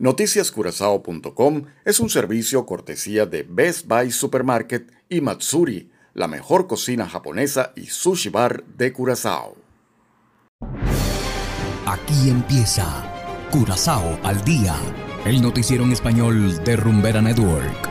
Noticiascurazao.com es un servicio cortesía de Best Buy Supermarket y Matsuri, la mejor cocina japonesa y sushi bar de Curazao. Aquí empieza Curazao al día, el noticiero en español de Rumbera Network.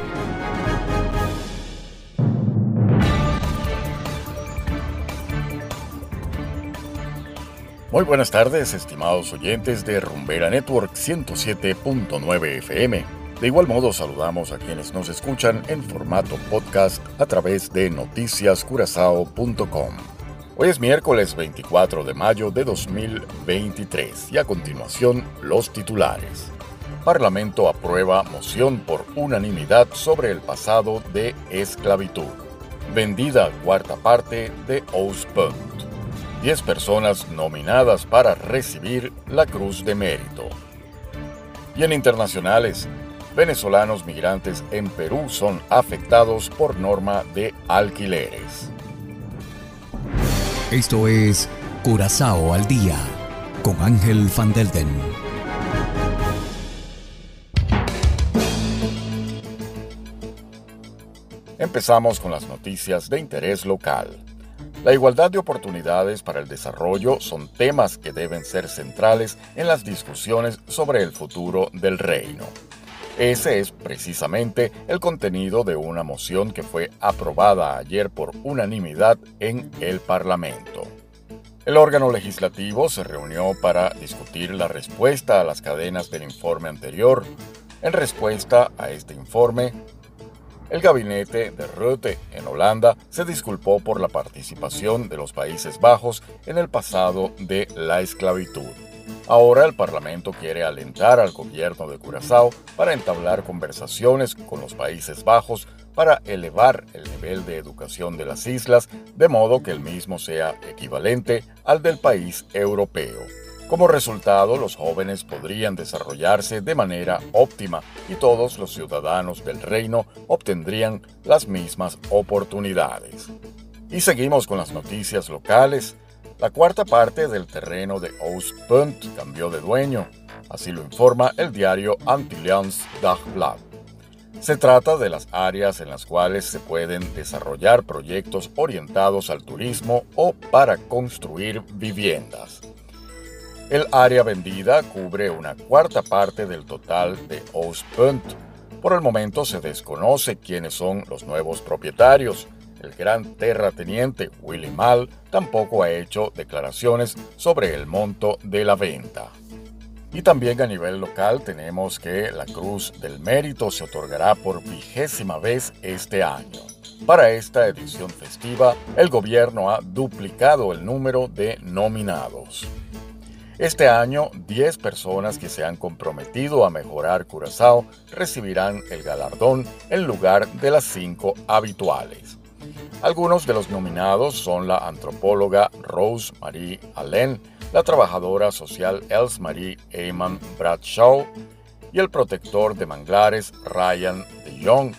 Muy buenas tardes, estimados oyentes de Rumbera Network 107.9 FM. De igual modo saludamos a quienes nos escuchan en formato podcast a través de noticiascurazao.com. Hoy es miércoles 24 de mayo de 2023 y a continuación los titulares. Parlamento aprueba moción por unanimidad sobre el pasado de esclavitud. Vendida cuarta parte de Ouspunt. 10 personas nominadas para recibir la Cruz de Mérito. Y en internacionales, venezolanos migrantes en Perú son afectados por norma de alquileres. Esto es Curazao al Día con Ángel Van Delden. Empezamos con las noticias de interés local. La igualdad de oportunidades para el desarrollo son temas que deben ser centrales en las discusiones sobre el futuro del reino. Ese es precisamente el contenido de una moción que fue aprobada ayer por unanimidad en el Parlamento. El órgano legislativo se reunió para discutir la respuesta a las cadenas del informe anterior. En respuesta a este informe, el gabinete de Rutte en Holanda se disculpó por la participación de los Países Bajos en el pasado de la esclavitud. Ahora el Parlamento quiere alentar al gobierno de Curazao para entablar conversaciones con los Países Bajos para elevar el nivel de educación de las islas de modo que el mismo sea equivalente al del país europeo. Como resultado, los jóvenes podrían desarrollarse de manera óptima y todos los ciudadanos del reino obtendrían las mismas oportunidades. Y seguimos con las noticias locales. La cuarta parte del terreno de Oostpunt cambió de dueño, así lo informa el diario Antillians Dagblad. Se trata de las áreas en las cuales se pueden desarrollar proyectos orientados al turismo o para construir viviendas. El área vendida cubre una cuarta parte del total de Oostpunt. Por el momento se desconoce quiénes son los nuevos propietarios. El gran terrateniente Willy Mal tampoco ha hecho declaraciones sobre el monto de la venta. Y también a nivel local tenemos que la Cruz del Mérito se otorgará por vigésima vez este año. Para esta edición festiva, el gobierno ha duplicado el número de nominados. Este año, 10 personas que se han comprometido a mejorar Curazao recibirán el galardón en lugar de las cinco habituales. Algunos de los nominados son la antropóloga Rose Marie Allen, la trabajadora social Els Marie Eyman Bradshaw y el protector de manglares Ryan de Jong.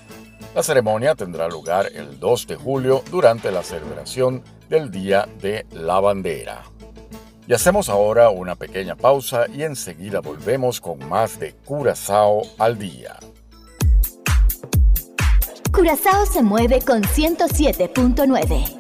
La ceremonia tendrá lugar el 2 de julio durante la celebración del Día de la Bandera. Y hacemos ahora una pequeña pausa y enseguida volvemos con más de Curazao al día. Curazao se mueve con 107.9.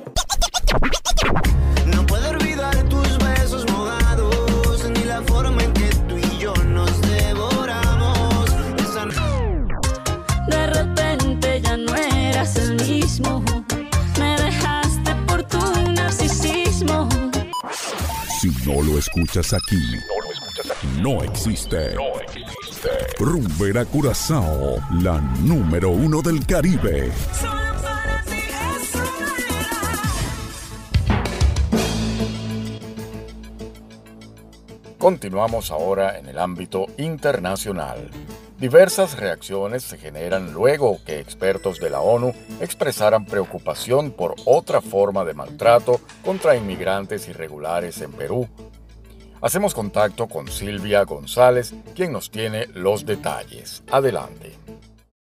Si no lo escuchas aquí, no existe. Rumbera Curazao, la número uno del Caribe. Continuamos ahora en el ámbito internacional. Diversas reacciones se generan luego que expertos de la ONU expresaran preocupación por otra forma de maltrato contra inmigrantes irregulares en Perú. Hacemos contacto con Silvia González, quien nos tiene los detalles. Adelante.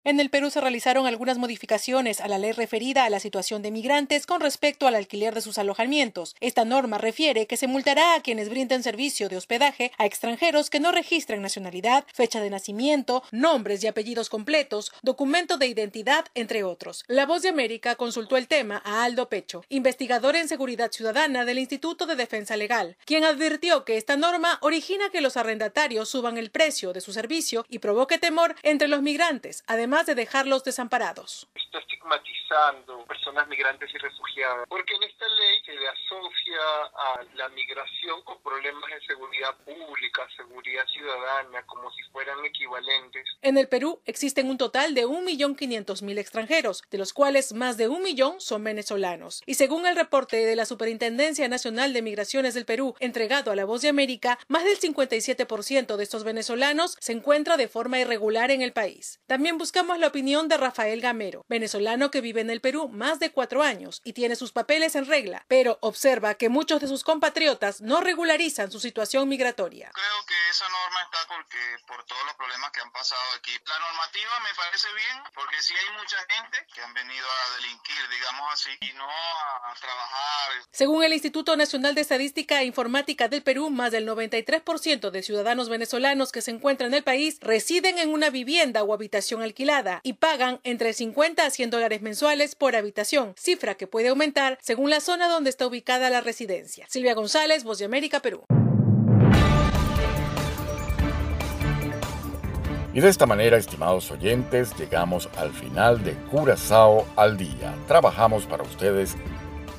En el Perú se realizaron algunas modificaciones a la ley referida a la situación de migrantes con respecto al alquiler de sus alojamientos. Esta norma refiere que se multará a quienes brinden servicio de hospedaje a extranjeros que no registren nacionalidad, fecha de nacimiento, nombres y apellidos completos, documento de identidad, entre otros. La Voz de América consultó el tema a Aldo Pecho, investigador en seguridad ciudadana del Instituto de Defensa Legal, quien advirtió que esta norma origina que los arrendatarios suban el precio de su servicio y provoque temor entre los migrantes, además de dejarlos desamparados. Está estigmatizando personas migrantes y refugiadas, porque en esta ley se le asocia a la migración con problemas de seguridad pública, seguridad ciudadana, como si fueran equivalentes. En el Perú existen un total de 1.500.000 extranjeros, de los cuales más de un millón son venezolanos. Y según el reporte de la Superintendencia Nacional de Migraciones del Perú, entregado a La Voz de América, más del 57% de estos venezolanos se encuentra de forma irregular en el país. También buscamos la opinión de Rafael Gamero, venezolano que vive en el Perú más de cuatro años y tiene sus papeles en regla, pero observa que muchos de sus compatriotas no regularizan su situación migratoria. Creo que esa norma está porque por todos los problemas que han pasado aquí. La normativa me parece bien porque sí hay mucha gente que han venido a delinquir, digamos así, y no a trabajar. Según el Instituto Nacional de Estadística e Informática del Perú, más del 93% de ciudadanos venezolanos que se encuentran en el país residen en una vivienda o habitación alquilada y pagan entre 50 a 100 dólares mensuales por habitación, cifra que puede aumentar según la zona donde está ubicada la residencia. Silvia González, Voz de América, Perú. Y de esta manera, estimados oyentes, llegamos al final de Curazao al día. Trabajamos para ustedes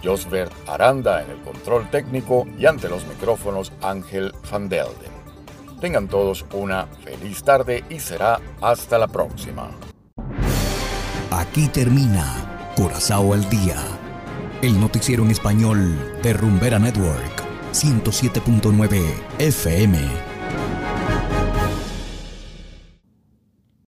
Josbert Aranda en el control técnico y ante los micrófonos Ángel Van Delden. Tengan todos una feliz tarde y será hasta la próxima. Aquí termina Curazao al día, el noticiero en español de Rumbera Network, 107.9 FM.